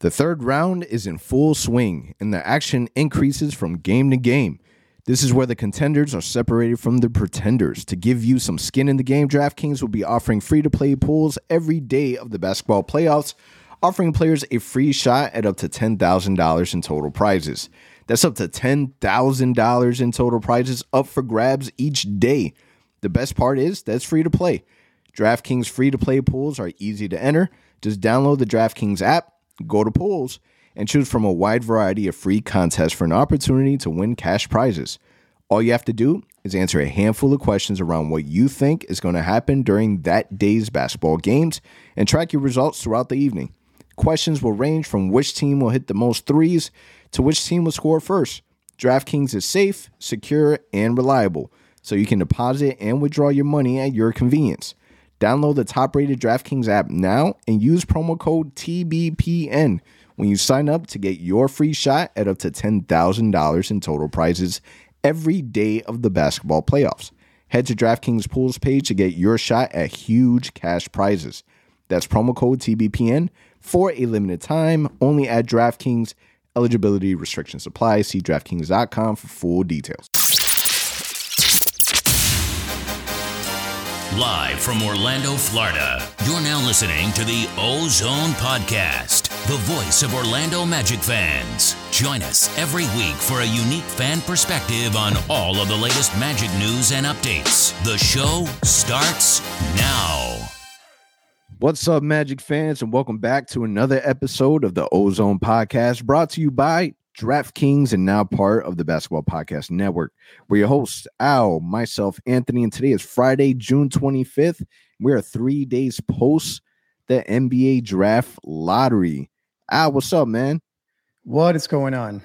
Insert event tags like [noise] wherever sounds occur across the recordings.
The third round is in full swing, and the action increases from game to game. This is where the contenders are separated from the pretenders. To give you some skin in the game, DraftKings will be offering free to play pools every day of the basketball playoffs, offering players a free shot at up to $10,000 in total prizes. That's up to $10,000 in total prizes up for grabs each day. The best part is that's free to play. DraftKings free to play pools are easy to enter. Just download the DraftKings app, go to polls and choose from a wide variety of free contests for an opportunity to win cash prizes. All you have to do is answer a handful of questions around what you think is going to happen during that day's basketball games and track your results throughout the evening. Questions will range from which team will hit the most threes to which team will score first. DraftKings is safe, secure, and reliable, so you can deposit and withdraw your money at your convenience. Download the top rated DraftKings app now and use promo code TBPN when you sign up to get your free shot at up to $10,000 in total prizes every day of the basketball playoffs. Head to DraftKings Pools page to get your shot at huge cash prizes. That's promo code TBPN for a limited time only at DraftKings. Eligibility restrictions apply. See DraftKings.com for full details. Live from Orlando, Florida, you're now listening to the Ozone Podcast, the voice of Orlando Magic fans. Join us every week for a unique fan perspective on all of the latest Magic news and updates. The show starts now. What's up, Magic fans, and welcome back to another episode of the Ozone Podcast brought to you by DraftKings and now part of the Basketball Podcast Network. We're your hosts, Al, myself, Anthony, and today is Friday, June 25th. We're three days post the NBA draft lottery. Al, what's up, man? What is going on?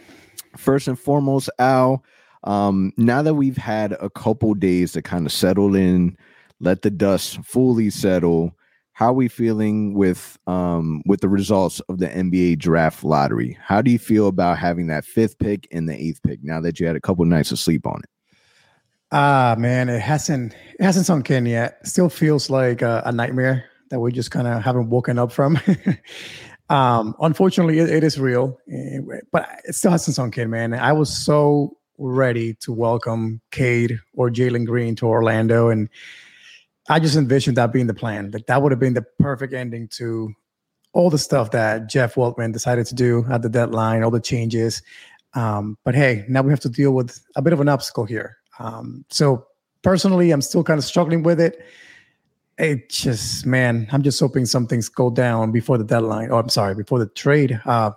First and foremost, Al, um, now that we've had a couple days to kind of settle in, let the dust fully settle how are we feeling with um with the results of the NBA draft lottery? How do you feel about having that fifth pick and the eighth pick now that you had a couple nights of sleep on it? Ah, man, it hasn't it hasn't sunk in yet. Still feels like a, a nightmare that we just kind of haven't woken up from. [laughs] um, unfortunately, it, it is real, eh, but it still hasn't sunk in, man. I was so ready to welcome Cade or Jalen Green to Orlando, and I just envisioned that being the plan. Like that would have been the perfect ending to all the stuff that Jeff Weltman decided to do at the deadline, all the changes. Um, but hey, now we have to deal with a bit of an obstacle here. Um, so personally, I'm still kind of struggling with it. It just, man, I'm just hoping some things go down before the deadline. Oh, I'm sorry, before the trade, uh,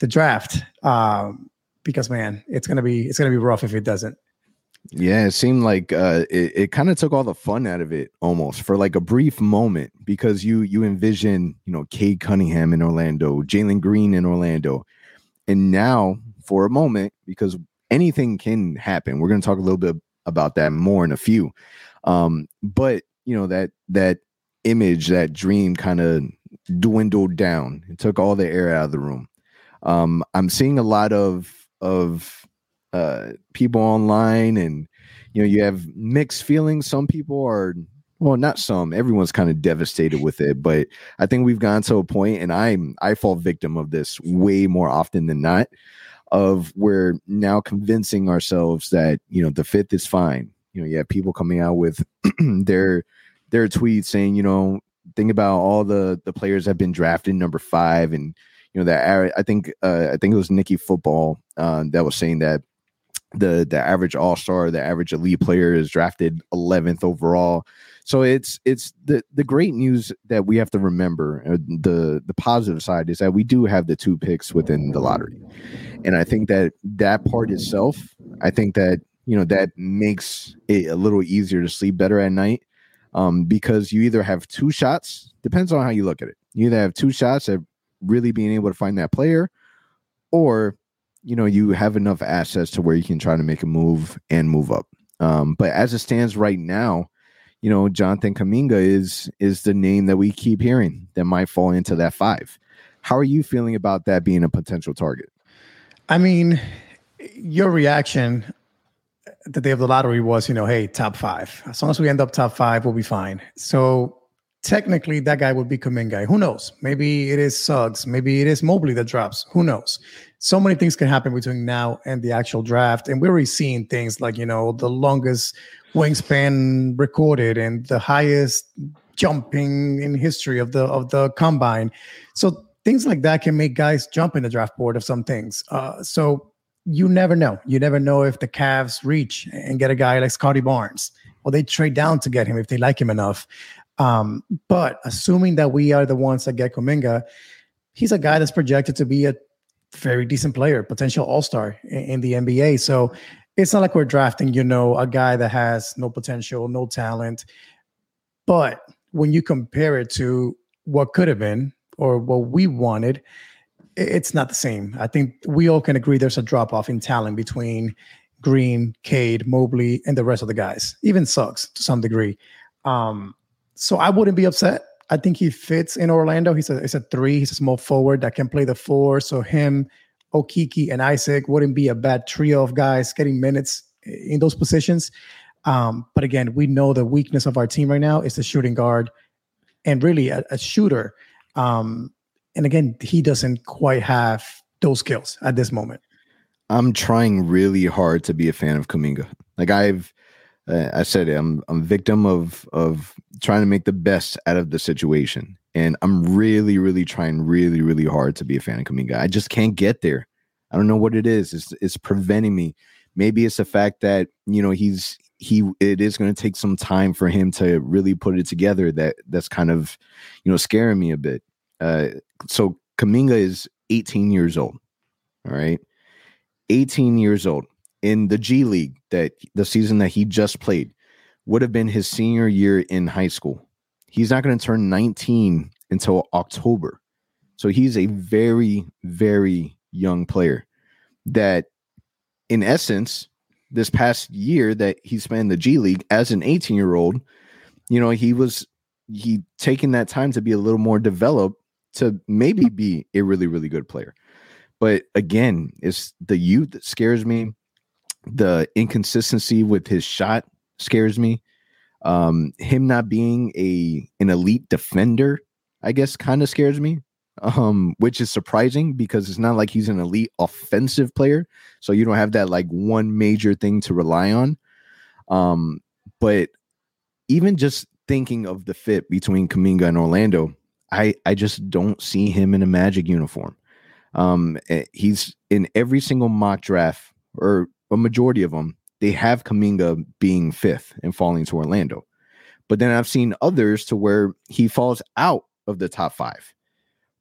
the draft. Um, because man, it's gonna be it's gonna be rough if it doesn't. Yeah, it seemed like uh, it, it kind of took all the fun out of it almost for like a brief moment because you you envision you know Cade Cunningham in Orlando, Jalen Green in Orlando, and now for a moment because anything can happen. We're going to talk a little bit about that more in a few, um, but you know that that image, that dream, kind of dwindled down. It took all the air out of the room. Um, I'm seeing a lot of of uh, people online, and you know, you have mixed feelings. Some people are well, not some. Everyone's kind of devastated with it, but I think we've gone to a point, and I'm I fall victim of this way more often than not. Of we're now convincing ourselves that you know the fifth is fine. You know, you have people coming out with [clears throat] their their tweets saying, you know, think about all the the players have been drafted number five, and you know that I think uh, I think it was Nikki Football uh, that was saying that the the average all star, the average elite player is drafted 11th overall. So it's it's the the great news that we have to remember. Uh, the the positive side is that we do have the two picks within the lottery, and I think that that part itself, I think that you know that makes it a little easier to sleep better at night, um, because you either have two shots. Depends on how you look at it. You either have two shots at really being able to find that player, or you know you have enough assets to where you can try to make a move and move up. Um, but as it stands right now, you know Jonathan Kuminga is is the name that we keep hearing that might fall into that five. How are you feeling about that being a potential target? I mean, your reaction the day of the lottery was, you know, hey, top five. As long as we end up top five, we'll be fine. So technically that guy would be Kuminga. Who knows? Maybe it is Suggs. Maybe it is Mobley that drops. Who knows? So many things can happen between now and the actual draft. And we're already seeing things like, you know, the longest wingspan recorded and the highest jumping in history of the of the combine. So things like that can make guys jump in the draft board of some things. Uh, so you never know. You never know if the Cavs reach and get a guy like Scotty Barnes, or they trade down to get him if they like him enough. Um, but assuming that we are the ones that get Kuminga, he's a guy that's projected to be a very decent player, potential All Star in, in the NBA. So it's not like we're drafting, you know, a guy that has no potential, no talent. But when you compare it to what could have been or what we wanted, it's not the same. I think we all can agree there's a drop off in talent between Green, Cade, Mobley, and the rest of the guys. Even Suggs to some degree. Um, so I wouldn't be upset. I think he fits in Orlando. He's a a three. He's a small forward that can play the four. So him, Okeke, and Isaac wouldn't be a bad trio of guys getting minutes in those positions. Um, but again, we know the weakness of our team right now is the shooting guard and really a, a shooter. Um, and again, he doesn't quite have those skills at this moment. I'm trying really hard to be a fan of Kuminga. Like I've, I said, it, I'm I'm victim of of trying to make the best out of the situation, and I'm really, really trying really, really hard to be a fan of Kuminga. I just can't get there. I don't know what it is. It's it's preventing me. Maybe it's the fact that you know he's he it is going to take some time for him to really put it together. That that's kind of you know scaring me a bit. Uh, so Kuminga is 18 years old. All right. 18 years old in the G League that the season that he just played would have been his senior year in high school. He's not going to turn 19 until October. So he's a very, very young player that, in essence, this past year that he spent in the G League as an 18 year old, you know, he was he taking that time to be a little more developed to maybe be a really, really good player. But again, it's the youth that scares me. The inconsistency with his shot scares me. Um, him not being a an elite defender, I guess, kind of scares me. Um, which is surprising because it's not like he's an elite offensive player, so you don't have that like one major thing to rely on. Um, but even just thinking of the fit between Kuminga and Orlando, I I just don't see him in a Magic uniform. Um, eh, he's in every single mock draft or a majority of them. They have Kuminga being fifth and falling to Orlando, but then I've seen others to where he falls out of the top five,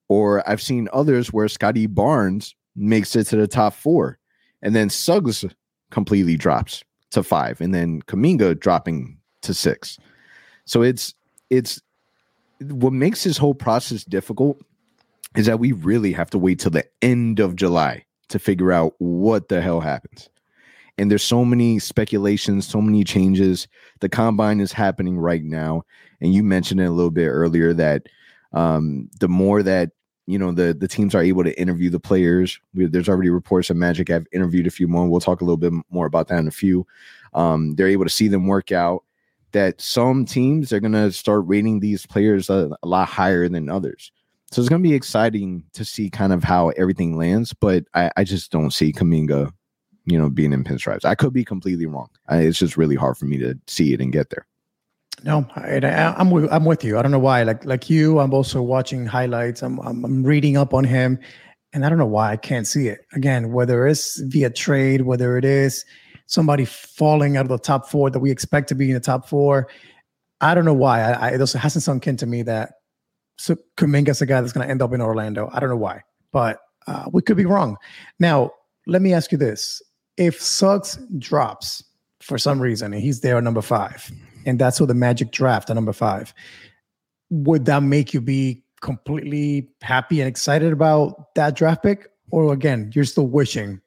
or I've seen others where Scotty Barnes makes it to the top four, and then Suggs completely drops to five, and then Kuminga dropping to six. So it's it's what makes this whole process difficult is that we really have to wait till the end of July to figure out what the hell happens. And there's so many speculations, so many changes. The combine is happening right now, and you mentioned it a little bit earlier that um, the more that you know the the teams are able to interview the players, we, there's already reports that Magic have interviewed a few more. We'll talk a little bit more about that in a few. Um, they're able to see them work out. That some teams are going to start rating these players a, a lot higher than others. So it's going to be exciting to see kind of how everything lands, but I, I just don't see Kuminga, you know, being in pinstripes. I could be completely wrong. I, it's just really hard for me to see it and get there. No, I, am with, I'm with you. I don't know why. Like like you, I'm also watching highlights. I'm, I'm I'm reading up on him, and I don't know why I can't see it. Again, whether it's via trade, whether it is somebody falling out of the top four that we expect to be in the top four, I don't know why. I, I it also hasn't sunk into me that so Kuminga's a guy that's going to end up in Orlando. I don't know why, but uh, we could be wrong. Now, let me ask you this: If Suggs drops for some reason and he's there at number five, and that's who the Magic draft at number five, would that make you be completely happy and excited about that draft pick, or again, you're still wishing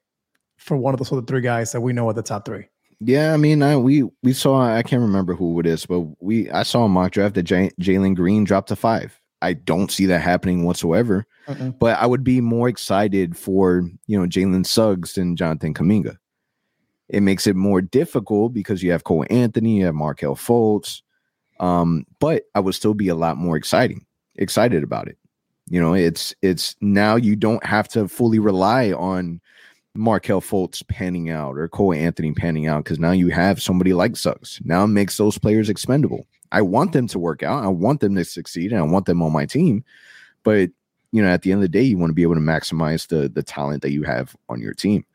for one of those other three guys that we know are the top three? Yeah, I mean, I, we we saw I can't remember who it is, but we I saw a mock draft that Jalen Green dropped to five. I don't see that happening whatsoever. Uh-uh. But I would be more excited for you know Jalen Suggs and Jonathan Kuminga. It makes it more difficult because you have Cole Anthony, you have Markelle Fultz. Um, but I would still be a lot more exciting, excited about it. You know, it's it's now you don't have to fully rely on Markelle Fultz panning out or Cole Anthony panning out because now you have somebody like Suggs. Now it makes those players expendable. I want them to work out. I want them to succeed, and I want them on my team. But you know, at the end of the day, you want to be able to maximize the the talent that you have on your team.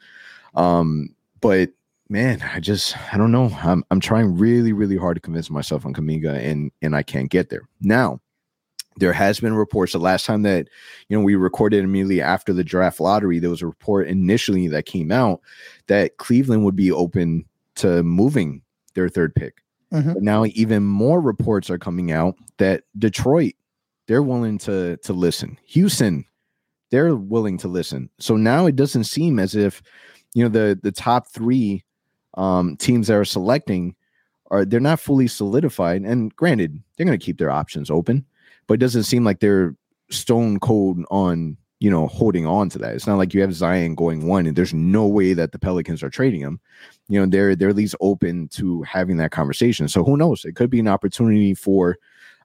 Um, but man, I just I don't know. I'm I'm trying really, really hard to convince myself on Kuminga, and and I can't get there. Now, there has been reports the last time that you know we recorded immediately after the draft lottery there was a report initially that came out that cleveland would be open to moving their third pick mm-hmm. but now even more reports are coming out that detroit they're willing to to listen houston they're willing to listen so now it doesn't seem as if you know the the top three um teams that are selecting are they're not fully solidified and granted they're going to keep their options open but it doesn't seem like they're stone cold on you know holding on to that. It's not like you have Zion going one, and there's no way that the Pelicans are trading him. You know, they're they're at least open to having that conversation. So who knows? It could be an opportunity for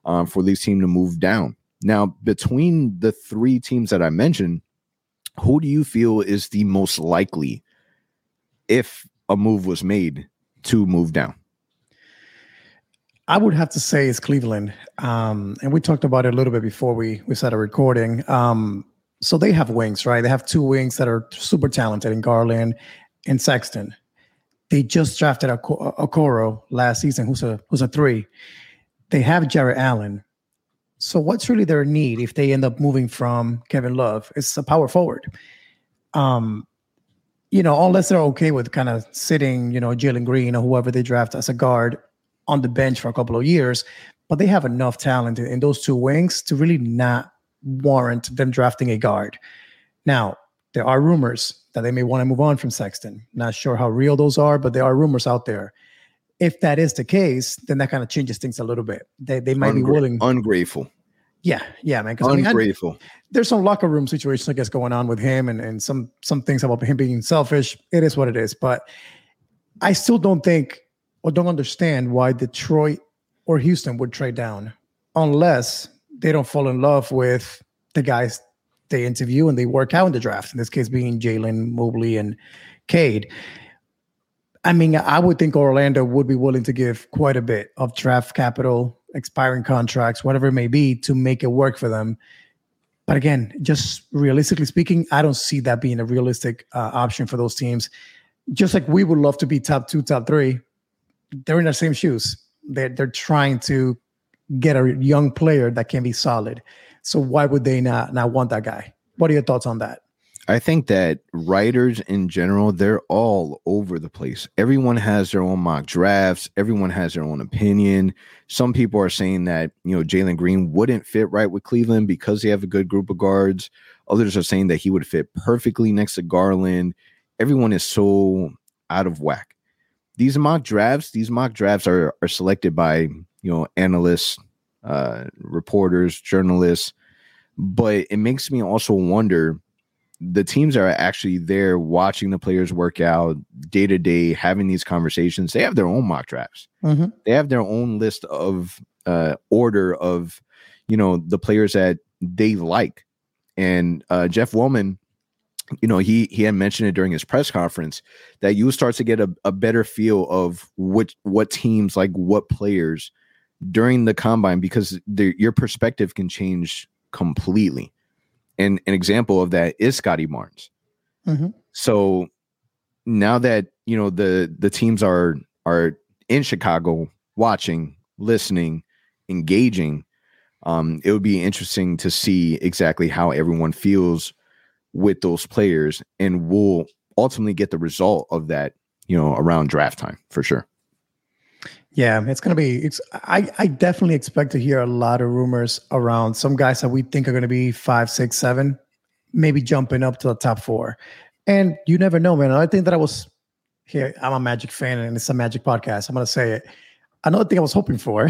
um, for these team to move down. Now, between the three teams that I mentioned, who do you feel is the most likely if a move was made to move down? I would have to say it's Cleveland. Um, and we talked about it a little bit before we, we started recording. Um, so they have wings, right? They have two wings that are super talented in Garland and Sexton. They just drafted a Okoro last season, who's a who's a three. They have Jarrett Allen. So what's really their need if they end up moving from Kevin Love? It's a power forward. Um, you know, unless they're okay with kind of sitting, you know, Jalen Green or whoever they draft as a guard on the bench for a couple of years, but they have enough talent in those two wings to really not warrant them drafting a guard. Now, there are rumors that they may want to move on from Sexton. Not sure how real those are, but there are rumors out there. If that is the case, then that kind of changes things a little bit. They, they might Ungra- be willing. Ungrateful. Yeah, yeah, man. Ungrateful. I mean, I, there's some locker room situations, I guess, going on with him, and and some some things about him being selfish. It is what it is, but I still don't think or don't understand why Detroit or Houston would trade down unless they don't fall in love with the guys they interview and they work out in the draft. In this case, being Jalen Mobley and Cade. I mean, I would think Orlando would be willing to give quite a bit of draft capital, expiring contracts, whatever it may be, to make it work for them. But again, just realistically speaking, I don't see that being a realistic uh, option for those teams. Just like we would love to be top two, top three, they're in the same shoes. They're they're trying to get a young player that can be solid. So why would they not not want that guy? What are your thoughts on that? I think that writers in general, they're all over the place. Everyone has their own mock drafts. Everyone has their own opinion. Some people are saying that, you know, Jalen Green wouldn't fit right with Cleveland because they have a good group of guards. Others are saying that he would fit perfectly next to Garland. Everyone is so out of whack these mock drafts, these mock drafts are are selected by you know analysts, uh, reporters, journalists, but it makes me also wonder the teams are actually there watching the players work out day to day, having these conversations. They have their own mock drafts. Mm-hmm. They have their own list of uh, order of you know the players that they like. And uh, Jeff Weltman you know, he he had mentioned it during his press conference that you start to get a, a better feel of what what teams like what players during the combine because your perspective can change completely. And an example of that is Scotty Barnes. Mm-hmm. So now that you know the the teams are are in Chicago watching, listening, engaging, um, it would be interesting to see exactly how everyone feels with those players and we'll ultimately get the result of that, you know, around draft time for sure. Yeah, it's gonna be. It's I I definitely expect to hear a lot of rumors around some guys that we think are gonna be five, six, seven, maybe jumping up to the top four. And you never know, man. I think that I was here. I'm a Magic fan, and it's a Magic podcast. I'm gonna say it. Another thing I was hoping for.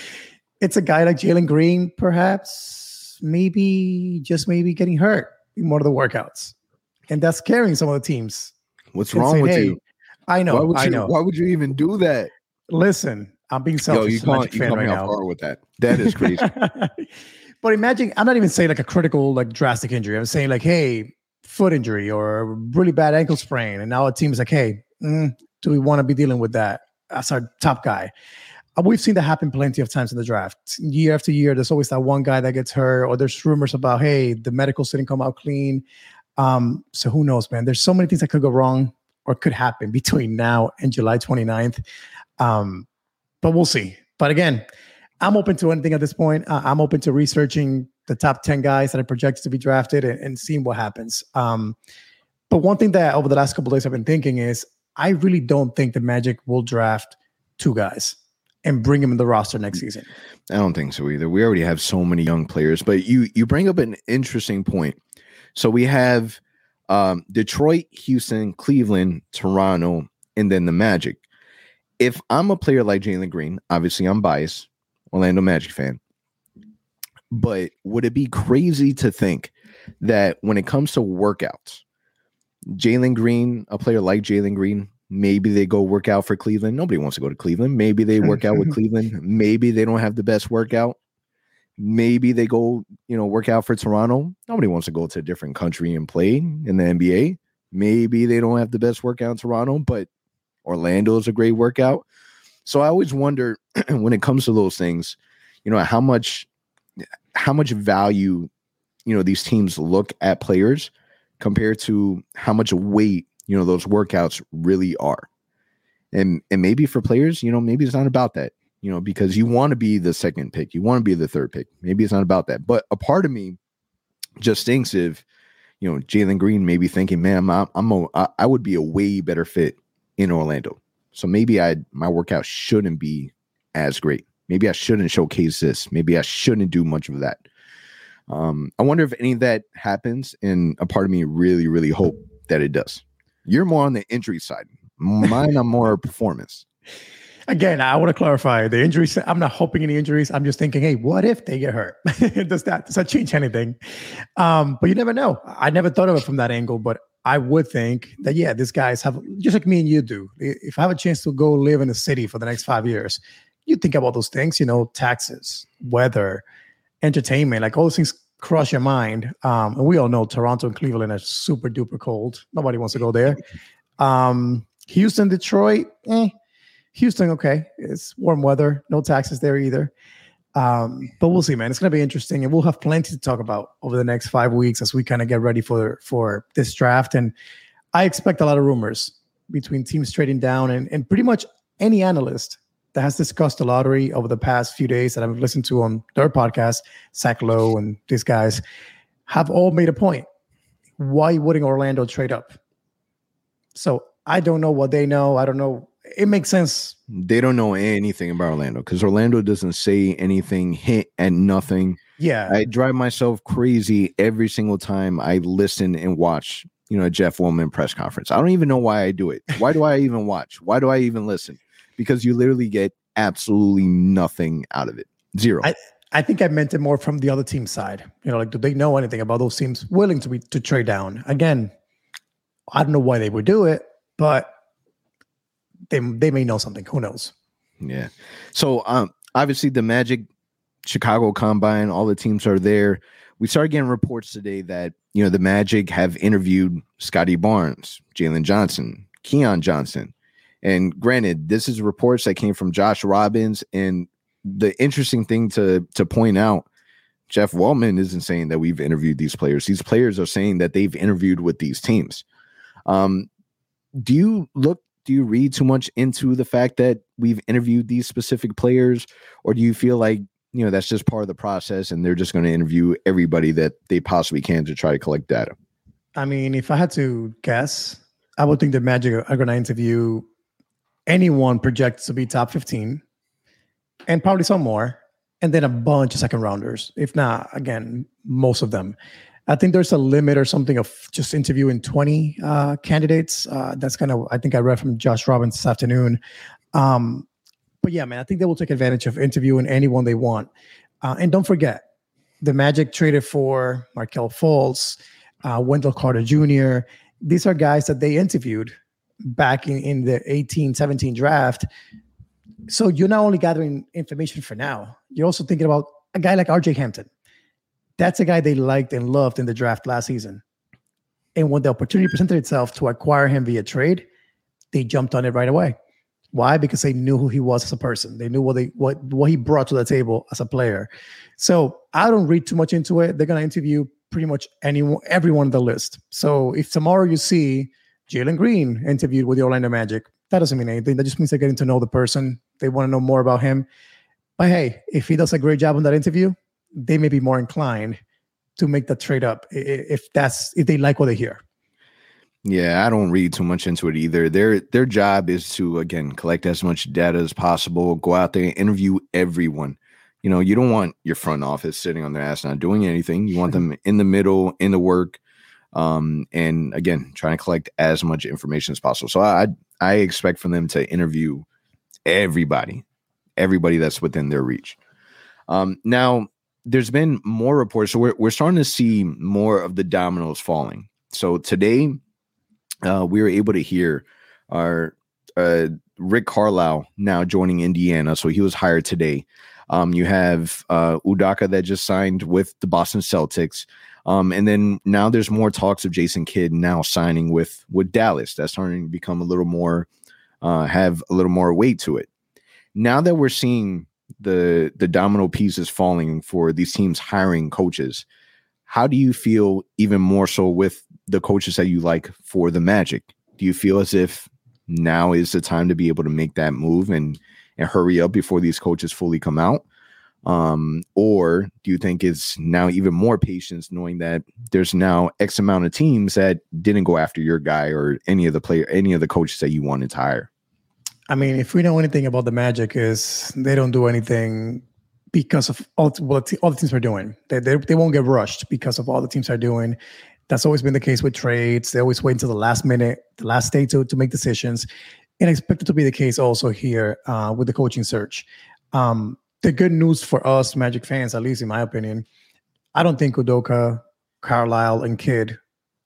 [laughs] it's a guy like Jalen Green, perhaps, maybe just maybe getting hurt in one of the workouts, and that's carrying some of the teams. What's wrong with hey, you? I know. Why would I know. Why would you even do that? Listen, I'm being selfish. Yo, you can't you caught right me now. off guard with that. That is crazy. [laughs] but imagine, I'm not even saying like a critical, like drastic injury. I'm saying like, hey, foot injury or a really bad ankle sprain, and now a team is like, hey, mm, do we want to be dealing with that as our top guy? Uh, we've seen that happen plenty of times in the draft. Year after year, there's always that one guy that gets hurt, or there's rumors about, hey, the medicals didn't come out clean. Um, so who knows, man? There's so many things that could go wrong or could happen between now and July 29th. Um, but we'll see. But again, I'm open to anything at this point. Uh, I'm open to researching the top 10 guys that are projected to be drafted and, and seeing what happens. Um, but one thing that over the last couple days I've been thinking is I really don't think the Magic will draft two guys and bring them in the roster next season. I don't think so either. We already have so many young players, but you you bring up an interesting point. So we have um, Detroit, Houston, Cleveland, Toronto, and then the Magic. If I'm a player like Jalen Green, obviously I'm biased, Orlando Magic fan. But would it be crazy to think that when it comes to workouts, Jalen Green, a player like Jalen Green, maybe they go work out for Cleveland. Nobody wants to go to Cleveland. Maybe they work out with [laughs] Cleveland. Maybe they don't have the best workout. Maybe they go, you know, work out for Toronto. Nobody wants to go to a different country and play in the NBA. Maybe they don't have the best workout in Toronto, but Orlando is a great workout. So I always wonder [clears throat] when it comes to those things, you know, how much how much value, you know, these teams look at players compared to how much weight, you know, those workouts really are. And and maybe for players, you know, maybe it's not about that, you know, because you want to be the second pick, you want to be the third pick. Maybe it's not about that. But a part of me just thinks if, you know, Jalen Green may be thinking, man, I'm I'm a, I would be a way better fit in Orlando. So maybe I my workout shouldn't be as great. Maybe I shouldn't showcase this. Maybe I shouldn't do much of that. Um, I wonder if any of that happens, and a part of me really, really hope that it does. You're more on the injury side. Mine, I'm more performance. Again, I want to clarify the injuries. I'm not hoping any injuries. I'm just thinking, hey, what if they get hurt? [laughs] does that does that change anything? Um, but you never know. I never thought of it from that angle, but I would think that yeah, these guys have just like me and you do. If I have a chance to go live in a city for the next five years, you think about those things, you know, taxes, weather, entertainment, like all those things cross your mind. Um, and we all know Toronto and Cleveland are super duper cold. Nobody wants to go there. Um, Houston, Detroit, eh. Houston, okay. It's warm weather, no taxes there either. Um, but we'll see, man. It's gonna be interesting, and we'll have plenty to talk about over the next five weeks as we kind of get ready for for this draft. And I expect a lot of rumors between teams trading down and, and pretty much any analyst that has discussed the lottery over the past few days that I've listened to on their podcast, Zach Lowe and these guys, have all made a point. Why wouldn't Orlando trade up? So I don't know what they know. I don't know. It makes sense. They don't know anything about Orlando because Orlando doesn't say anything, hint at nothing. Yeah. I drive myself crazy every single time I listen and watch, you know, a Jeff Weltman press conference. I don't even know why I do it. Why do I even watch? Why do I even listen? Because you literally get absolutely nothing out of it. Zero. I, I think I meant it more from the other team side. You know, like do they know anything about those teams willing to be to trade down? Again, I don't know why they would do it, but they they may know something. Who knows? Yeah. So um obviously the Magic Chicago Combine, all the teams are there. We started getting reports today that you know the Magic have interviewed Scotty Barnes, Jalen Johnson, Keon Johnson. And granted, this is reports that came from Josh Robbins. And the interesting thing to to point out, Jeff Weltman isn't saying that we've interviewed these players. These players are saying that they've interviewed with these teams. Um, do you look do you read too much into the fact that we've interviewed these specific players or do you feel like you know that's just part of the process and they're just going to interview everybody that they possibly can to try to collect data I mean, if I had to guess, I would think the Magic are going to interview anyone projected to be top 15 and probably some more, and then a bunch of second rounders. If not, again, most of them. I think there's a limit or something of just interviewing 20 uh, candidates. Uh, that's kind of, I think I read from Josh Robbins this afternoon. Um, but yeah, man, I think they will take advantage of interviewing anyone they want. Uh, and don't forget, the Magic traded for Markelle Fultz, uh, Wendell Carter Jr. These are guys that they interviewed back in, in the 18 17 draft So you're not only gathering information for now, you're also thinking about a guy like RJ Hampton. That's a guy they liked and loved in the draft last season. And when the opportunity presented itself to acquire him via trade, they jumped on it right away. Why? Because they knew who he was as a person. They knew what they what what he brought to the table as a player. So I don't read too much into it. They're gonna interview pretty much anyone, everyone on the list. So if tomorrow you see Jalen Green interviewed with the Orlando Magic, that doesn't mean anything. That just means they're getting to know the person. They want to know more about him. But hey, if he does a great job on that interview, they may be more inclined to make the trade up if that's if they like what they hear. Yeah, I don't read too much into it either. Their their job is to again collect as much data as possible, go out there, interview everyone. You know, you don't want your front office sitting on their ass not doing anything. You want them in the middle, in the work, um, and again, trying to collect as much information as possible. So I I expect from them to interview everybody, everybody that's within their reach. Um, now, there's been more reports, so we're we're starting to see more of the dominoes falling. So today, uh, we were able to hear our uh, Rick Carlisle now joining Indiana. So he was hired today. Um, you have uh, Udoka that just signed with the Boston Celtics. Um, and then now there's more talks of Jason Kidd now signing with with Dallas. That's starting to become a little more uh, have a little more weight to it. Now that we're seeing the the domino pieces falling for these teams hiring coaches, how do you feel even more so with the coaches that you like for the Magic? Do you feel as if now is the time to be able to make that move and and hurry up before these coaches fully come out? Um, or do you think it's now even more patience knowing that there's now X amount of teams that didn't go after your guy or any of the player, any of the coaches that you wanted to hire? I mean, if we know anything about the Magic, is they don't do anything because of all what all the teams are doing. They, they they won't get rushed because of all the teams are doing. That's always been the case with trades. They always wait until the last minute, the last day to to make decisions, and I expect it to be the case also here uh, with the coaching search. Um, the good news for us Magic fans, at least in my opinion, I don't think Udoka, Carlisle, and Kidd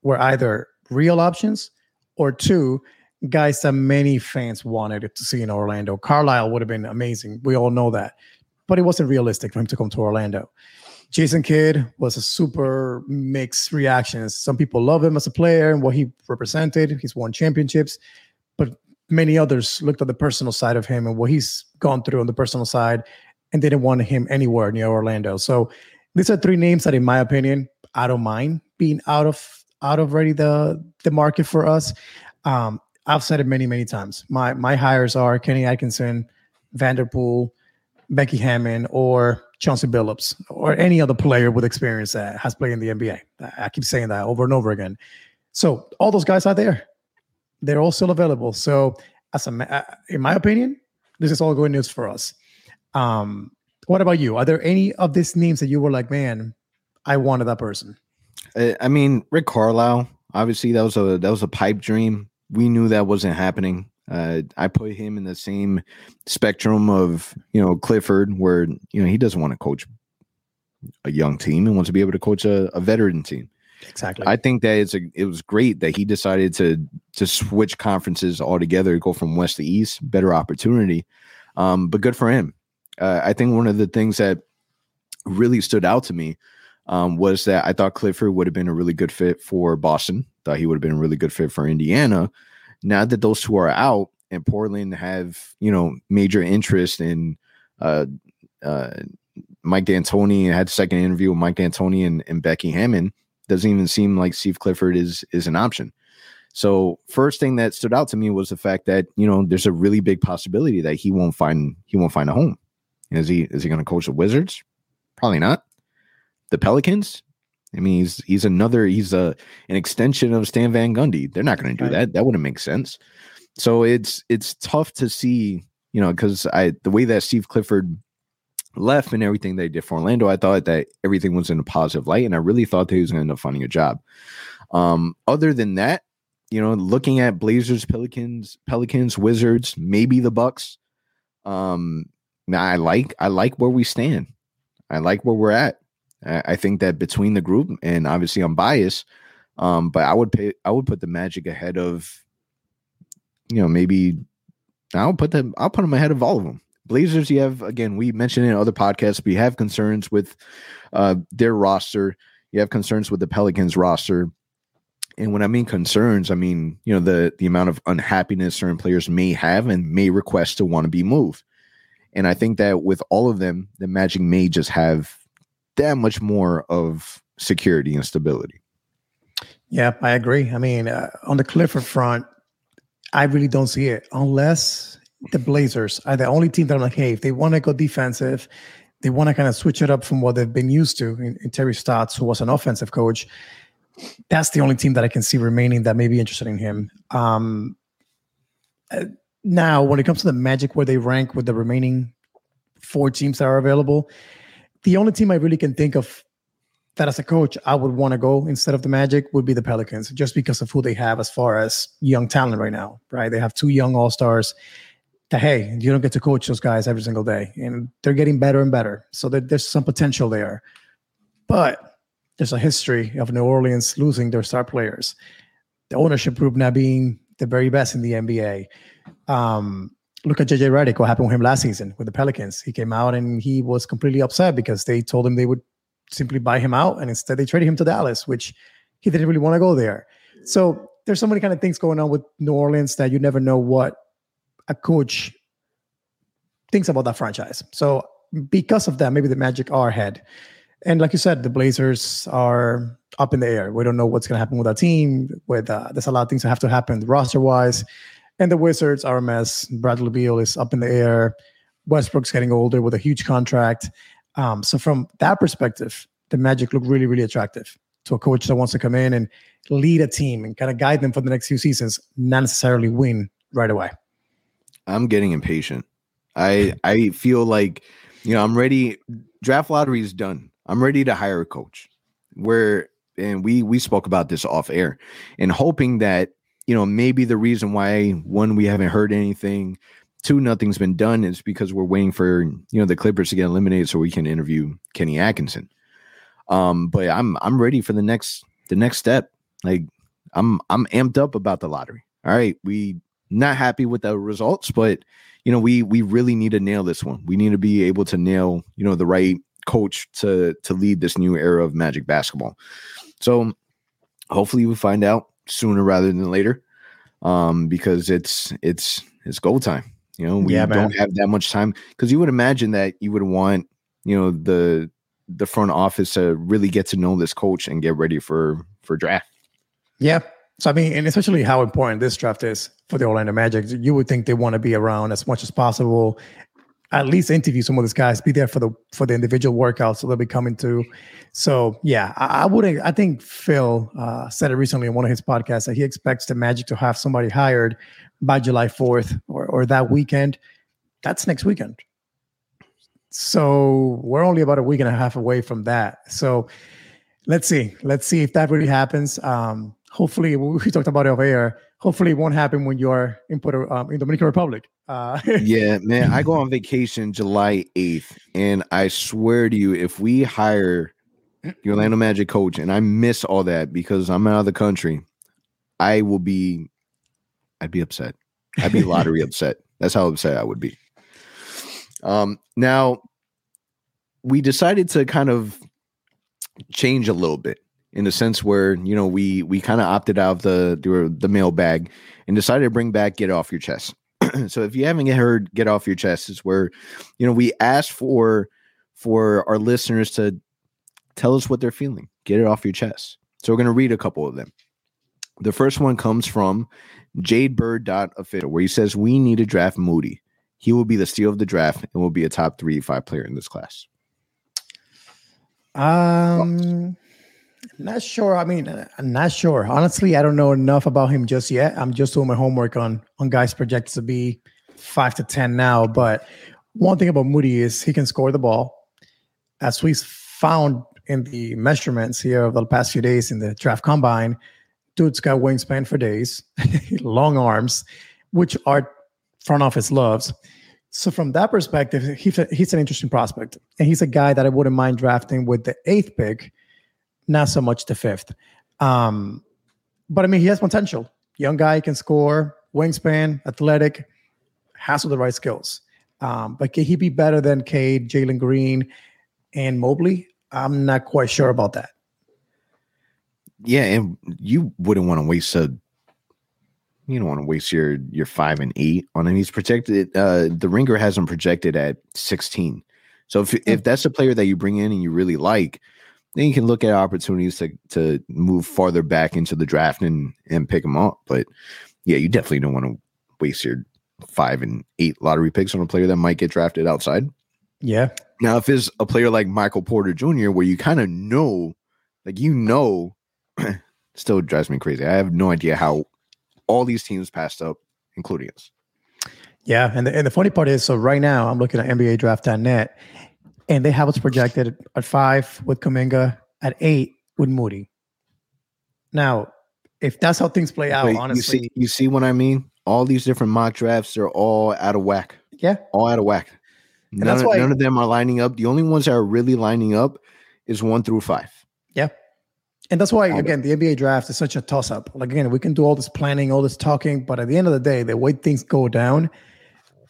were either real options or two guys that many fans wanted to see in Orlando. Carlisle would have been amazing. We all know that, but it wasn't realistic for him to come to Orlando. Jason Kidd was a super mixed reaction. Some people love him as a player and what he represented. He's won championships, but many others looked at the personal side of him and what he's gone through on the personal side and didn't want him anywhere near Orlando. So these are three names that, in my opinion, I don't mind being out of out of already the the market for us. Um, I've said it many many times. My my hires are Kenny Atkinson, Vanterpool, Becky Hammon, or Chauncey Billups, or any other player with experience that has played in the NBA. I keep saying that over and over again. So all those guys are there. They're all still available. So as a, uh, in my opinion, this is all good news for us. Um, what about you? Are there any of these names that you were like, man, I wanted that person? I mean, Rick Carlisle. Obviously, that was a that was a pipe dream. We knew that wasn't happening. Uh, I put him in the same spectrum of you know Clifford, where you know he doesn't want to coach a young team and wants to be able to coach a, a veteran team. Exactly. I think that it's a, it was great that he decided to to switch conferences altogether, go from west to east, better opportunity. Um, but good for him uh, I think one of the things that really stood out to me um, was that I thought Clifford would have been a really good fit for Boston. Thought he would have been a really good fit for Indiana. Now that those two are out and Portland have you know major interest in uh, uh, Mike D'Antoni, had a second interview with Mike D'Antoni and, and Becky Hammon, Doesn't even seem like Steve Clifford is is an option. So first thing that stood out to me was the fact that you know there's a really big possibility that he won't find he won't find a home. Is he is he going to coach the Wizards? Probably not. The Pelicans? I mean, he's he's another he's a an extension of Stan Van Gundy. They're not going to do that. That wouldn't make sense. So it's it's tough to see, you know, because I the way that Steve Clifford left and everything they did for Orlando, I thought that everything was in a positive light, and I really thought that he was going to end up finding a job. Um, other than that, you know, looking at Blazers, Pelicans, Pelicans, Wizards, maybe the Bucks. Um, now I like I like where we stand. I like where we're at. I, think that between the group and obviously I'm biased, um, but I would pay I would put the Magic ahead of, you know, maybe I'll put them I'll put them ahead of all of them. Blazers, you have again, we mentioned in other podcasts, we have concerns with uh, their roster. You have concerns with the Pelicans roster. And when I mean concerns, I mean, you know, the the amount of unhappiness certain players may have and may request to want to be moved. And I think that with all of them, the Magic may just have that much more of security and stability. Yeah, I agree. I mean, uh, on the Clifford front, I really don't see it unless the Blazers are the only team that I'm like, hey, if they want to go defensive, they want to kind of switch it up from what they've been used to in, in, Terry Stotts, who was an offensive coach. That's the only team that I can see remaining that may be interested in him. Um, uh, now, when it comes to the Magic, where they rank with the remaining four teams that are available, the only team I really can think of that as a coach I would want to go instead of the Magic would be the Pelicans, just because of who they have as far as young talent right now, right? They have two young all stars that, hey, you don't get to coach those guys every single day, and they're getting better and better. So there's some potential there. But there's a history of New Orleans losing their star players, the ownership group now being the very best in the NBA. Um, look at JJ Redick, what happened with him last season with the Pelicans. He came out and he was completely upset because they told him they would simply buy him out, and instead they traded him to Dallas, which he didn't really want to go there. So there's so many kind of things going on with New Orleans that you never know what a coach thinks about that franchise. So because of that, maybe the Magic are ahead. And like you said, the Blazers are up in the air. We don't know what's going to happen with that team. With uh, there's a lot of things that have to happen roster wise. And the Wizards are a mess. Bradley Beal is up in the air. Westbrook's getting older with a huge contract. Um, so from that perspective, the Magic look really, really attractive to a coach that wants to come in and lead a team and kind of guide them for the next few seasons, not necessarily win right away. I'm getting impatient. I I feel like you know I'm ready. Draft lottery is done. I'm ready to hire a coach. Where and we we spoke about this off air, and hoping that you know maybe the reason why one we haven't heard anything two nothing's been done is because we're waiting for you know the Clippers to get eliminated so we can interview Kenny Atkinson. Um, but I'm I'm ready for the next the next step. Like I'm I'm amped up about the lottery. All right, we not happy with the results, but you know we we really need to nail this one. We need to be able to nail you know the right coach to to lead this new era of Magic basketball. So hopefully we find out sooner rather than later, um, because it's it's it's go time. You know, we yeah, don't have that much time because you would imagine that you would want, you know, the the front office to really get to know this coach and get ready for for draft. Yeah. So I mean, and especially how important this draft is for the Orlando Magic. You would think they want to be around as much as possible, at least interview some of these guys, be there for the for the individual workouts so they'll be coming to. So yeah, I, I would I think Phil uh, said it recently in one of his podcasts that he expects the Magic to have somebody hired by July 4th or, or that weekend, that's next weekend. So we're only about a week and a half away from that. So let's see. Let's see if that really happens. Um, hopefully, we talked about it over here. Hopefully, it won't happen when you're in Puerto um, in Dominican Republic. Uh, [laughs] yeah, man. I go on vacation July 8th, and I swear to you, if we hire the Orlando Magic coach and I miss all that because I'm out of the country, I will be I'd be upset. I'd be lottery [laughs] upset. That's how upset I would be. Um, now we decided to kind of change a little bit in the sense where you know we we kind of opted out of the the, the mailbag and decided to bring back get off your chest. [clears throat] so if you haven't heard get off your chest, is where you know we asked for for our listeners to tell us what they're feeling, get it off your chest. So we're going to read a couple of them. The first one comes from jadebird.official, where he says, We need to draft Moody. He will be the steal of the draft and will be a top three, five player in this class. Um, not sure. I mean, I'm not sure. Honestly, I don't know enough about him just yet. I'm just doing my homework on on guys projected to be five to ten now. But one thing about Moody is he can score the ball, as we found in the measurements here over the past few days in the draft combine dude's got wingspan for days, [laughs] long arms, which our front office loves. So from that perspective, he's, a, he's an interesting prospect, and he's a guy that I wouldn't mind drafting with the eighth pick, not so much the fifth. Um, but I mean, he has potential. Young guy can score, wingspan, athletic, has all the right skills. Um, but can he be better than Cade, Jalen Green, and Mobley? I'm not quite sure about that. Yeah, and you wouldn't want to waste a you don't want to waste your your five and eight on him. He's projected uh the ringer has him projected at 16. So if if that's a player that you bring in and you really like, then you can look at opportunities to to move farther back into the draft and and pick them up. But yeah, you definitely don't want to waste your five and eight lottery picks on a player that might get drafted outside. Yeah. Now, if it's a player like Michael Porter Jr., where you kind of know, like you know, [clears throat] still drives me crazy. I have no idea how all these teams passed up, including us. Yeah, and the, and the funny part is, so right now I'm looking at NBA Draft.net, and they have us projected at five with Kuminga, at eight with Moody. Now, if that's how things play out, Wait, honestly, you see, you see what I mean? All these different mock drafts are all out of whack. yeah, All out of whack. None, that's of- why- none of them are lining up. The only ones that are really lining up is one through five. yeah, and that's why again the NBA draft is such a toss up. Like again, we can do all this planning, all this talking, but at the end of the day, the way things go down,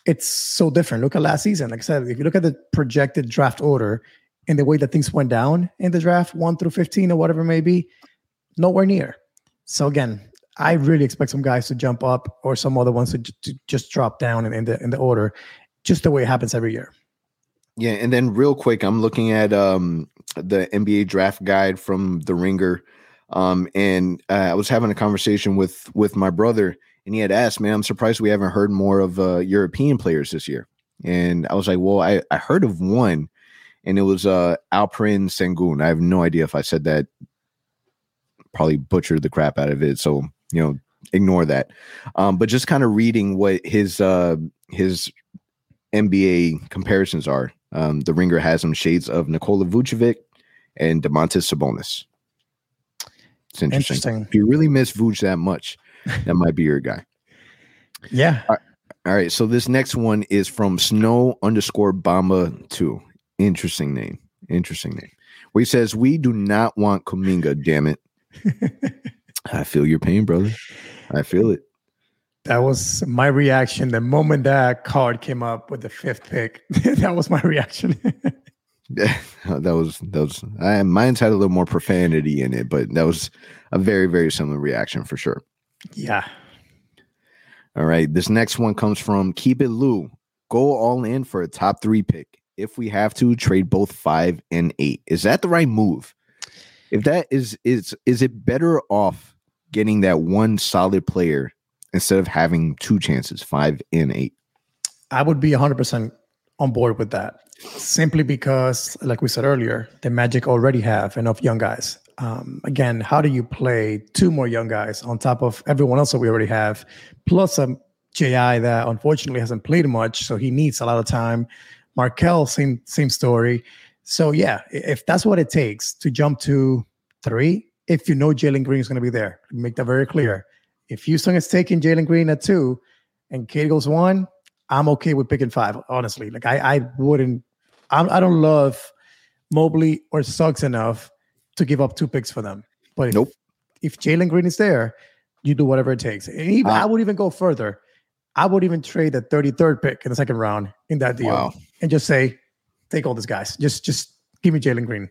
it's so different. Look at last season. Like I said, if you look at the projected draft order and the way that things went down in the draft, one through fifteen or whatever it may be, nowhere near. So again, I really expect some guys to jump up or some other ones to, to just drop down in, in the in the order, just the way it happens every year. Yeah, and then real quick, I'm looking at um the NBA draft guide from the Ringer, um, and uh, I was having a conversation with with my brother, and he had asked, "Man, I'm surprised we haven't heard more of uh, European players this year." And I was like, "Well, I I heard of one, and it was uh Alperen Sengun. I have no idea if I said that. Probably butchered the crap out of it. So you know, ignore that. Um, but just kind of reading what his uh his NBA comparisons are. Um, the ringer has some shades of Nikola Vucevic and Domantas Sabonis. It's interesting. Interesting. You really miss Vuce that much, that might be your guy. Yeah. All right. So this next one is from Snow underscore Bamba two. Interesting name. Interesting name. Where he says, We do not want Kuminga, damn it. [laughs] I feel your pain, brother. I feel it. That was my reaction the moment that card came up with the fifth pick. [laughs] that was my reaction. Yeah, [laughs] that was that was I, mine's had a little more profanity in it, but that was a very very similar reaction for sure. Yeah. All right, this next one comes from Keep It Lou. Go all in for a top three pick. If we have to trade both five and eight, is that the right move? If that is is is it better off getting that one solid player instead of having two chances, five and eight? I would be 100% on board with that simply because, like we said earlier, the Magic already have enough young guys. Um, again, how do you play two more young guys on top of everyone else that we already have, plus a JI that unfortunately hasn't played much, so he needs a lot of time. Markelle, same same story. So yeah, if that's what it takes to jump to three, if you know Jalen Green is going to be there, make that very clear. If Houston is taking Jalen Green at two, and Cade goes one, I'm okay with picking five. Honestly, like I, I wouldn't. I'm, I don't love Mobley or Suggs enough to give up two picks for them. But if, Nope. if Jalen Green is there, you do whatever it takes. And even, Uh, I would even go further. I would even trade the 33rd pick in the second round in that deal Wow. and just say, take all these guys. Just just give me Jalen Green.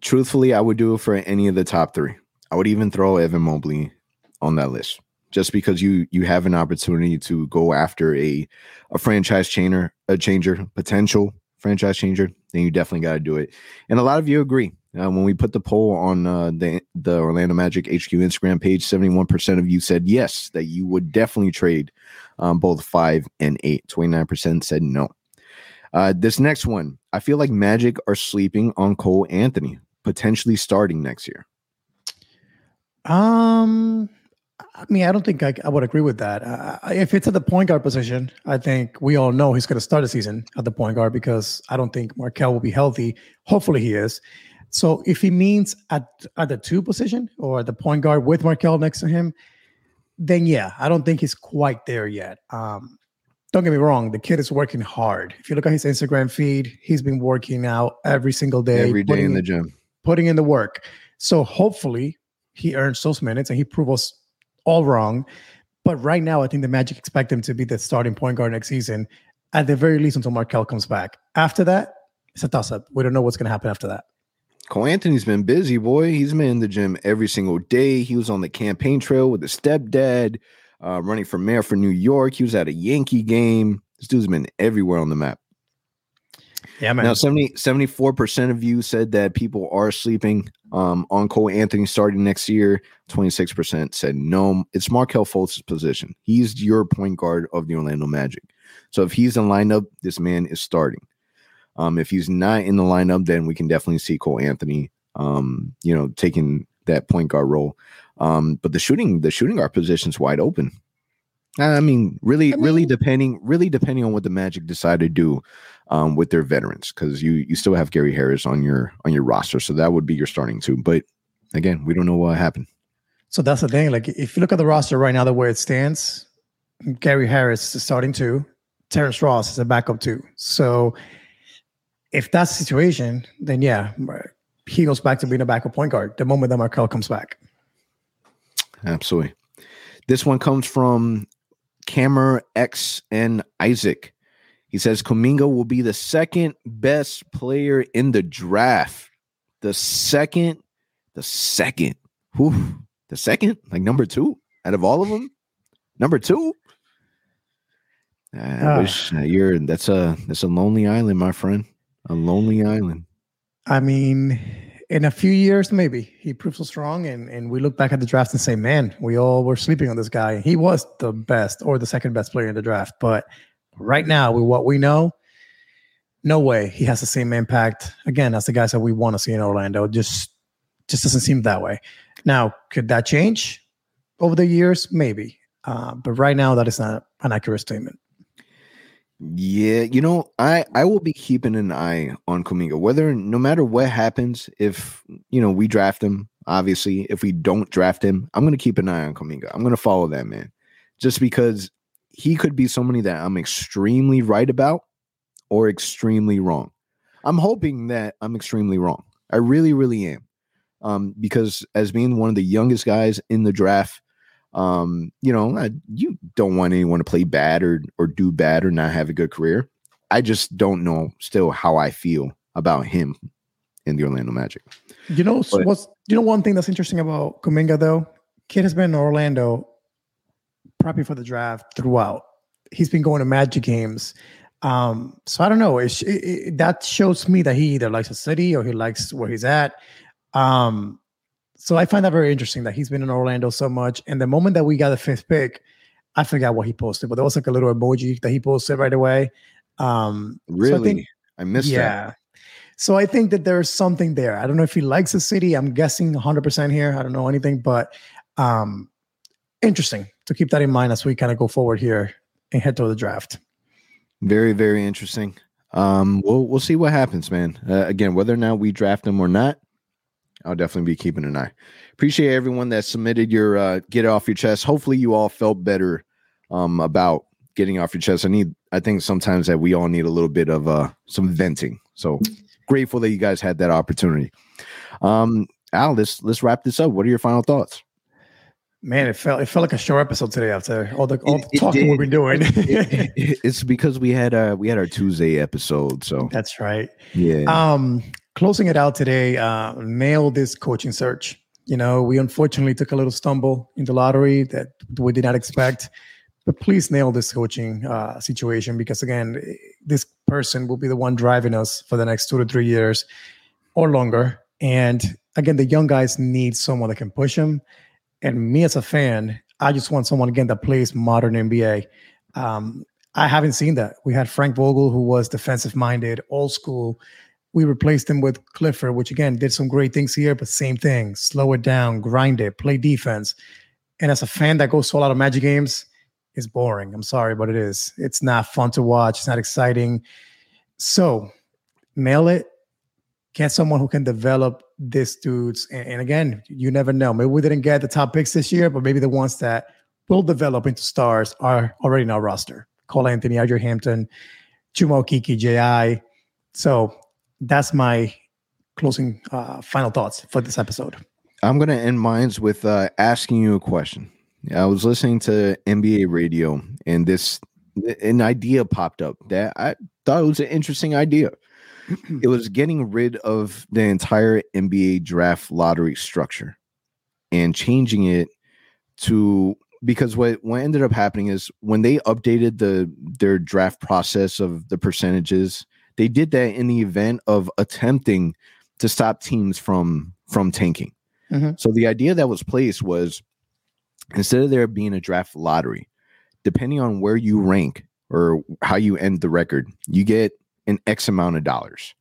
Truthfully, I would do it for any of the top three. I would even throw Evan Mobley on that list just because you you have an opportunity to go after a a franchise changer, a changer, potential franchise changer, then you definitely got to do it. And a lot of you agree. Uh, when we put the poll on uh, the the Orlando Magic HQ Instagram page, seventy one percent of you said yes that you would definitely trade um, both five and eight. Twenty nine percent said no. Uh, this next one, I feel like Magic are sleeping on Cole Anthony, potentially starting next year. Um, I mean, I don't think I, I would agree with that. Uh, if it's at the point guard position, I think we all know he's going to start the season at the point guard because I don't think Markelle will be healthy. Hopefully, he is. So if he means at at the two position or the point guard with Markelle next to him, then yeah, I don't think he's quite there yet. Um, don't get me wrong, the kid is working hard. If you look at his Instagram feed, he's been working out every single day, Every day in the gym. putting in the work. So hopefully he earns those minutes and he proves us all wrong. But right now, I think the Magic expect him to be the starting point guard next season. at the very least until Markelle comes back. After that, it's a toss up. We don't know what's going to happen after that. Cole Anthony's been busy, boy. He's been in the gym every single day. He was on the campaign trail with his stepdad, uh, running for mayor for New York. He was at a Yankee game. This dude's been everywhere on the map. Yeah, man. Now, 70, 74% of you said that people are sleeping um, on Cole Anthony starting next year. 26% said no. It's Markelle Fultz's position. He's your point guard of the Orlando Magic. So if he's in lineup, this man is starting. Um, if he's not in the lineup, then we can definitely see Cole Anthony, um, you know, taking that point guard role. Um, but the shooting, the shooting guard position's wide open. I mean, really, I mean, really depending, really depending on what the Magic decide to do um, with their veterans, because you you still have Gary Harris on your on your roster, so that would be your starting two. But again, we don't know what happened. So that's the thing. Like, if you look at the roster right now, the way it stands, Gary Harris is starting two, Terrence Ross is a backup two. So if that's the situation, then yeah, he goes back to being a backup point guard the moment that Markelle comes back. Absolutely. This one comes from Cameron X and Isaac. He says Kuminga will be the second best player in the draft. The second, the second, whew, the second, like number two out of all of them, number two. I uh, wish uh, you're that's a that's a lonely island, my friend. A lonely island. I mean, in a few years, maybe he proves so strong, and and we look back at the draft and say, man, we all were sleeping on this guy. He was the best or the second best player in the draft, but right now, with what we know, no way he has the same impact. Again, as the guys that we want to see in Orlando. Just just doesn't seem that way. Now, could that change over the years? Maybe. Uh, but right now, that is not an accurate statement. Yeah, you know, I I will be keeping an eye on Kuminga. Whether no matter what happens, if you know we draft him, obviously, if we don't draft him, I'm to keep an eye on Kuminga. I'm to follow that man, just because he could be somebody that I'm extremely right about or extremely wrong. I'm hoping that I'm extremely wrong. I really, really am. Um, because as being one of the youngest guys in the draft, um, you know, I, you don't want anyone to play bad or or do bad or not have a good career. I just don't know still how I feel about him in the Orlando Magic. You know but, what's you know one thing that's interesting about Kuminga though? Kid has been in Orlando prepping for the draft throughout. He's been going to Magic games. Um, so I don't know. It, it, it, that shows me that he either likes the city or he likes where he's at. Um, so I find that very interesting that he's been in Orlando so much. And the moment that we got the fifth pick, I forgot what he posted, but there was like a little emoji that he posted right away. Um, really, so I, think, I missed yeah. That. So I think that there's something there. I don't know if he likes the city. I'm guessing 100% here. I don't know anything, but um, interesting to keep that in mind as we kind of go forward here and head to the draft. Very, very interesting. Um, we'll we'll see what happens, man. Uh, again, whether or not we draft him or not, I'll definitely be keeping an eye. Appreciate everyone that submitted your uh, get off your chest. Hopefully, you all felt better um, about getting off your chest. I need. I think sometimes that we all need a little bit of uh, some venting. So grateful that you guys had that opportunity. Um, Al, let's let's wrap this up. What are your final thoughts? Man, it felt it felt like a short episode today after all the all the talking we've been doing. it, [laughs] it, it's because we had uh we had our Tuesday episode, so that's right. Yeah. Um, closing it out today, uh, nailed this coaching search. You know, we unfortunately took a little stumble in the lottery that we did not expect, but please nail this coaching uh, situation because again, this person will be the one driving us for the next two to three years or longer. And again, the young guys need someone that can push them and me as a fan, I just want someone again that plays modern NBA. Um, I haven't seen that. We had Frank Vogel, who was defensive minded, old school. We replaced him with Clifford, which again did some great things here, but same thing: slow it down, grind it, play defense. And as a fan that goes to a lot of Magic games, it's boring. I'm sorry, but it is. It's not fun to watch. It's not exciting. So, mail it. Get someone who can develop this dudes. And, again, you never know. Maybe we didn't get the top picks this year, but maybe the ones that will develop into stars are already in our roster. Cole Anthony, Adrian Hampton, Chuma Okeke, J.I. So that's my closing uh, final thoughts for this episode. I'm going to end mines with uh, asking you a question. I was listening to NBA radio, and this an idea popped up that I thought it was an interesting idea. [clears throat] it was getting rid of the entire NBA draft lottery structure and changing it to because what what ended up happening is when they updated the their draft process of the percentages, they did that in the event of attempting to stop teams from from tanking. Mm-hmm. So the idea that was placed was instead of there being a draft lottery, depending on where you rank or how you end the record, you get an X amount of dollars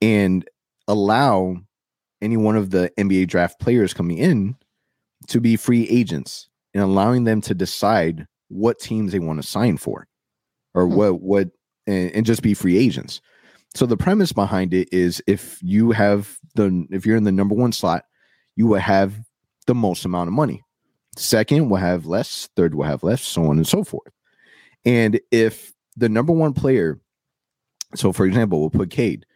and allow any one of the NBA draft players coming in to be free agents and allowing them to decide what teams they want to sign for or hmm. what what and, and just be free agents. So the premise behind it is if you have the if you're in the number one slot, you will have the most amount of money. Second will have less, third will have less, so on and so forth. And if the number one player, so for example, we'll put Cade.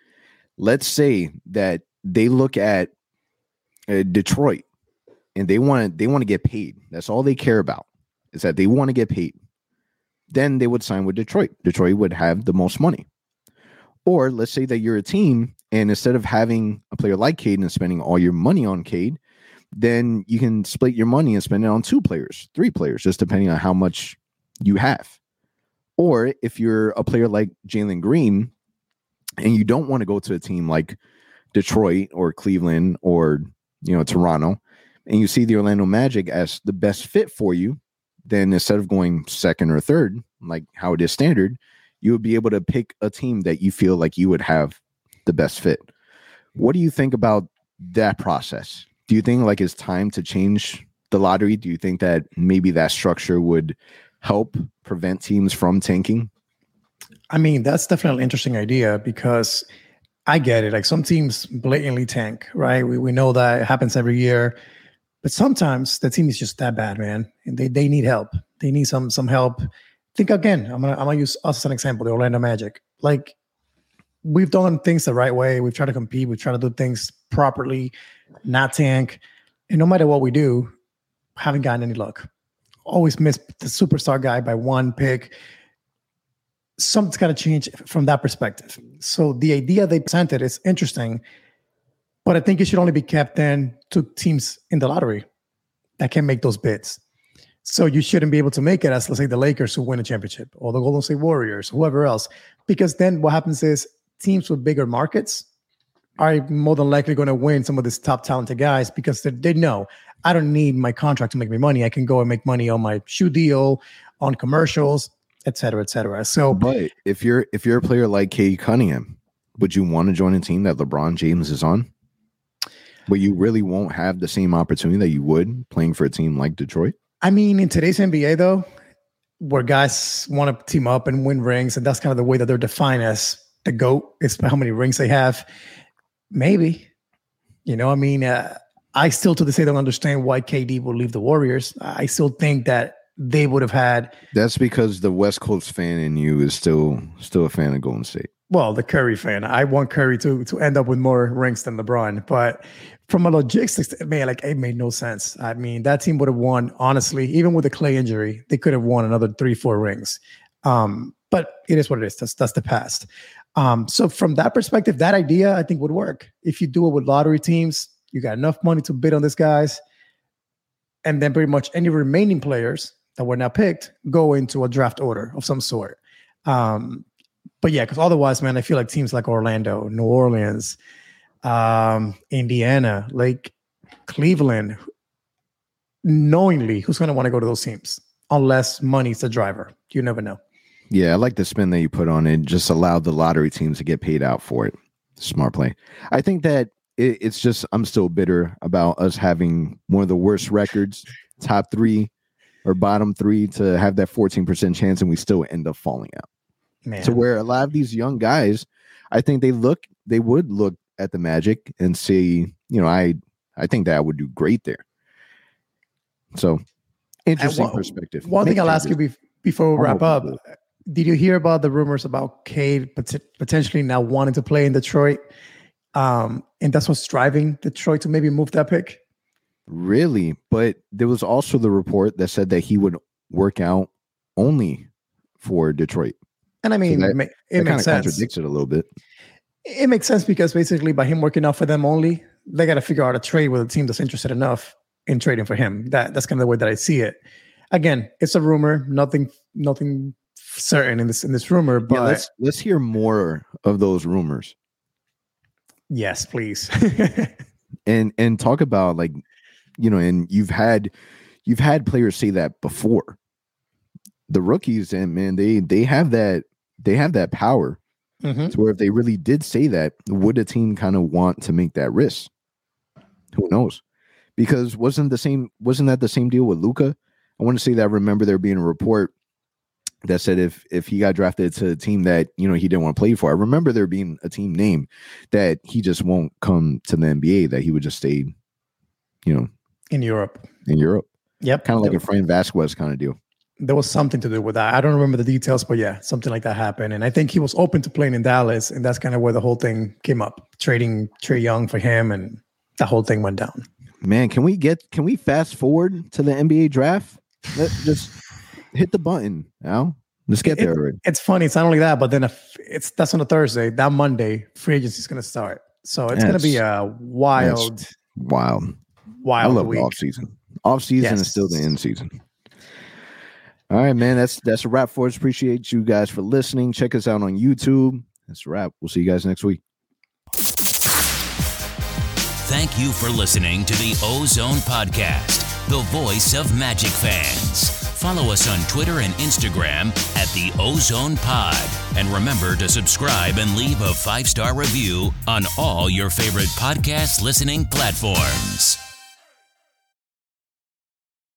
Let's say that they look at uh, Detroit and they want they want to get paid. That's all they care about is that they want to get paid. Then they would sign with Detroit. Detroit would have the most money. Or let's say that you're a team and instead of having a player like Cade and spending all your money on Cade, then you can split your money and spend it on two players, three players, just depending on how much you have. Or if you're a player like Jalen Green and you don't want to go to a team like Detroit or Cleveland or you know Toronto, and you see the Orlando Magic as the best fit for you, then instead of going second or third, like how it is standard, you would be able to pick a team that you feel like you would have the best fit. What do you think about that process? Do you think like it's time to change the lottery? Do you think that maybe that structure would help prevent teams from tanking? I mean, that's definitely an interesting idea because I get it. Like some teams blatantly tank, right? We, we know that it happens every year. But sometimes the team is just that bad, man. And they, they need help. They need some some help. Think again. I'm gonna I'm gonna use us as an example, the Orlando Magic. Like we've done things the right way. We've tried to compete. We've tried to do things properly, not tank. And no matter what we do, haven't gotten any luck. Always miss the superstar guy by one pick. Something's got to change from that perspective. So the idea they presented is interesting but I think it should only be kept then to teams in the lottery that can make those bids. So you shouldn't be able to make it as let's say the Lakers who win a championship or the Golden State Warriors, whoever else, because then what happens is teams with bigger markets are more than likely going to win some of these top talented guys because they, they know I don't need my contract to make me money. I can go and make money on my shoe deal, on commercials, et cetera, et cetera. So, but if you're if you're a player like Cade Cunningham, would you want to join a team that LeBron James is on? But you really won't have the same opportunity that you would playing for a team like Detroit. I mean, in today's NBA, though, where guys want to team up and win rings, and that's kind of the way that they're defined as the GOAT, is how many rings they have. Maybe, you know, I mean, uh, I still to this day don't understand why KD will leave the Warriors. I still think that they would have had. That's because the West Coast fan in you is still still a fan of Golden State. Well, the Curry fan. I want Curry to to end up with more rings than LeBron, but from a logistics, man, like it made no sense. I mean, that team would have won, honestly, even with the Clay injury, they could have won another three, four rings. Um, but it is what it is. That's that's the past. Um, so from that perspective, that idea I think would work. If you do it with lottery teams, you got enough money to bid on these guys, and then pretty much any remaining players that were not picked go into a draft order of some sort. Um, but yeah, because otherwise, man, I feel like teams like Orlando, New Orleans, um, Indiana, like Cleveland, knowingly who's going to want to go to those teams unless money's the driver. You never know. Yeah, I like the spin that you put on it. Just allowed the lottery teams to get paid out for it. Smart play. I think that it, it's just I'm still bitter about us having one of the worst records, top three or bottom three, to have that 14% chance, and we still end up falling out. Man. To where a lot of these young guys, I think they look, they would look at the Magic and see, you know, I I think that I would do great there. So interesting one, perspective. One Make thing I'll ask you be, before we wrap up. Did you hear about the rumors about Cade potentially now wanting to play in Detroit? Um, and that's what's driving Detroit to maybe move that pick. Really? But there was also the report that said that he would work out only for Detroit. And I mean, that- it, ma- it kind makes of sense. contradicts it a little bit. It makes sense because basically, by him working out for them only, they got to figure out a trade with a team that's interested enough in trading for him. That that's kind of the way that I see it. Again, it's a rumor. Nothing, nothing certain in this in this rumor. But yeah, let's let's hear more of those rumors yes, please. [laughs] and and talk about like you know, and you've had you've had players say that before. The rookies and man, they they have that they have that power Mhm. to where if they really did say that, would a team kind of want to make that risk? Who knows? Because wasn't the same wasn't that the same deal with Luka? I want to say that I remember there being a report that said if if he got drafted to a team that you know he didn't want to play for, I remember there being a team name that he just won't come to the NBA, that he would just stay, you know, In Europe. in Europe, Yep. kind of like a Fran Vazquez kind of deal. There was something to do with that. I don't remember the details, but yeah, something like that happened. And I think he was open to playing in Dallas, and that's kind of where the whole thing came up. Trading Trae Young for him, and the whole thing went down. Man, can we get can we fast forward to the NBA draft? Let just hit the button now. Let's get It- there already. It's funny. It's not only that, but then if it's that's on a Thursday. That Monday, free agency is going to start. So it's going to be a wild, Wow. I love week. off season. Off season is still the Yes. end season. All right, man. That's that's a wrap for us. Appreciate you guys for listening. Check us out on YouTube. That's a wrap. We'll see you guys next week. Thank you for listening to the Ozone Podcast, the voice of Magic fans. Follow us on Twitter and Instagram at the Ozone Pod. And remember to subscribe and leave a five star review on all your favorite podcast listening platforms.